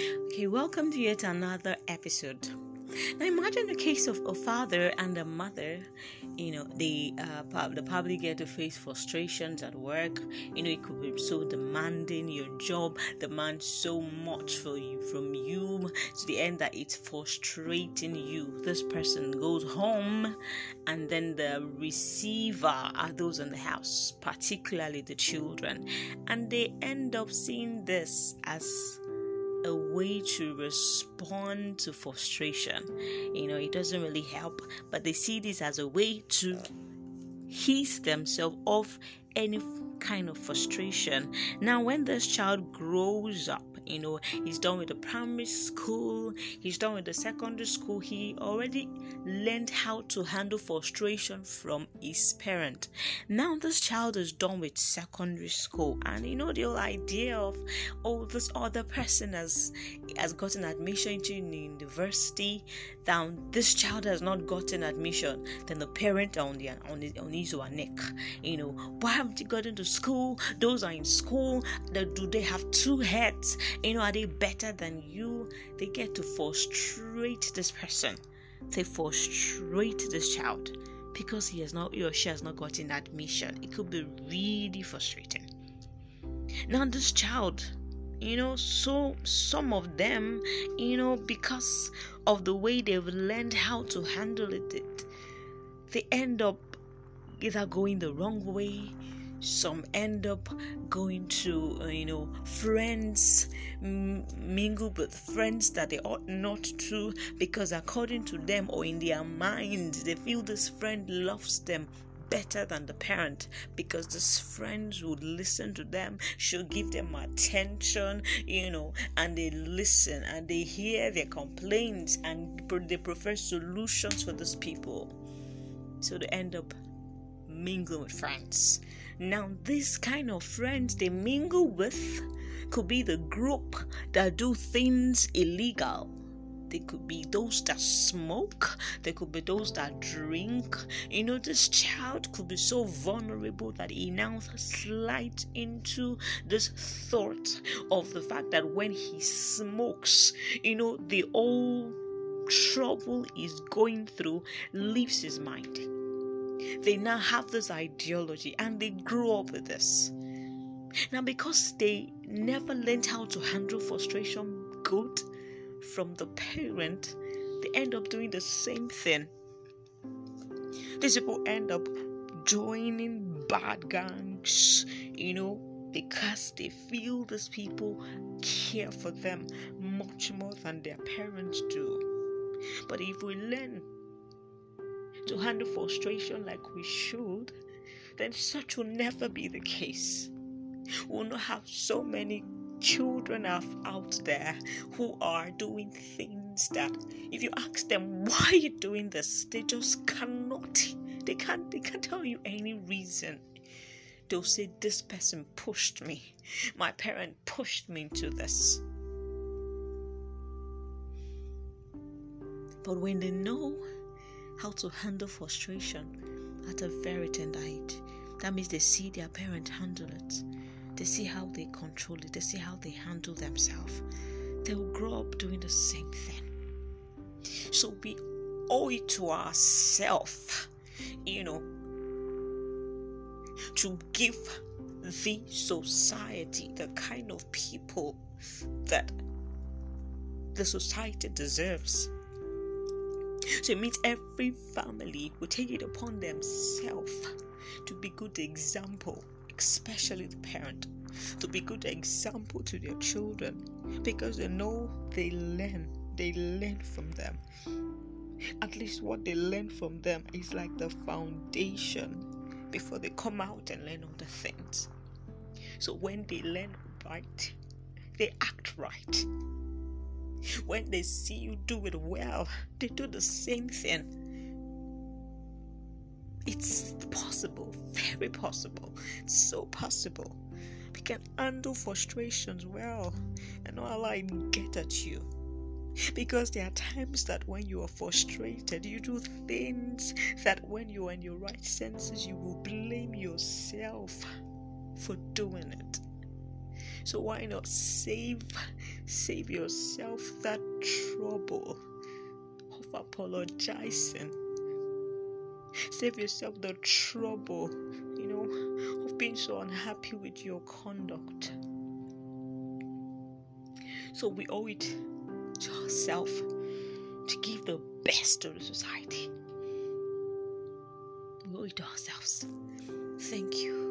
Okay, welcome to yet another episode. Now, imagine the case of a father and a mother. You know, they uh, they probably get to face frustrations at work. You know, it could be so demanding. Your job demands so much for you from you to the end that it's frustrating you. This person goes home, and then the receiver are those in the house, particularly the children, and they end up seeing this as a way to respond to frustration. You know, it doesn't really help, but they see this as a way to ease themselves off any kind of frustration. Now, when this child grows up, you know, he's done with the primary school, he's done with the secondary school, he already learned how to handle frustration from his parent. Now, this child is done with secondary school, and you know, the whole idea of oh, this other person has has gotten admission into university, then this child has not gotten admission, then the parent on the on his, on his or her neck, you know, why haven't you gotten to school? Those are in school. Do they have two heads? You know, are they better than you? They get to frustrate this person. They frustrate this child because he has not he or she has not gotten admission. It could be really frustrating. Now this child, you know, so some of them, you know, because of the way they've learned how to handle it, it they end up either going the wrong way some end up going to uh, you know friends m- mingle with friends that they ought not to because according to them or in their mind they feel this friend loves them better than the parent because this friends would listen to them should give them attention you know and they listen and they hear their complaints and they prefer solutions for these people. So they end up mingling with friends now, this kind of friends they mingle with could be the group that do things illegal. They could be those that smoke. They could be those that drink. You know, this child could be so vulnerable that he now slides into this thought of the fact that when he smokes, you know, the old trouble he's going through leaves his mind they now have this ideology and they grew up with this. Now, because they never learned how to handle frustration good from the parent, they end up doing the same thing. These people end up joining bad gangs, you know, because they feel these people care for them much more than their parents do. But if we learn to handle frustration like we should, then such will never be the case. We'll not have so many children out there who are doing things that if you ask them why are you doing this, they just cannot. They can't they can't tell you any reason. They'll say this person pushed me. My parent pushed me into this. But when they know how to handle frustration at a very tender age. That means they see their parent handle it. They see how they control it. They see how they handle themselves. They will grow up doing the same thing. So we owe it to ourselves, you know, to give the society the kind of people that the society deserves. So it means every family will take it upon themselves to be good example, especially the parent, to be good example to their children because they know they learn, they learn from them. At least what they learn from them is like the foundation before they come out and learn other things. So when they learn right, they act right when they see you do it well, they do the same thing. It's possible, very possible. It's so possible. We can handle frustrations well and not allow it get at you. Because there are times that when you are frustrated, you do things that when you are in your right senses, you will blame yourself for doing it. So why not save Save yourself that trouble of apologizing. Save yourself the trouble, you know, of being so unhappy with your conduct. So we owe it to ourselves to give the best to the society. We owe it to ourselves. Thank you.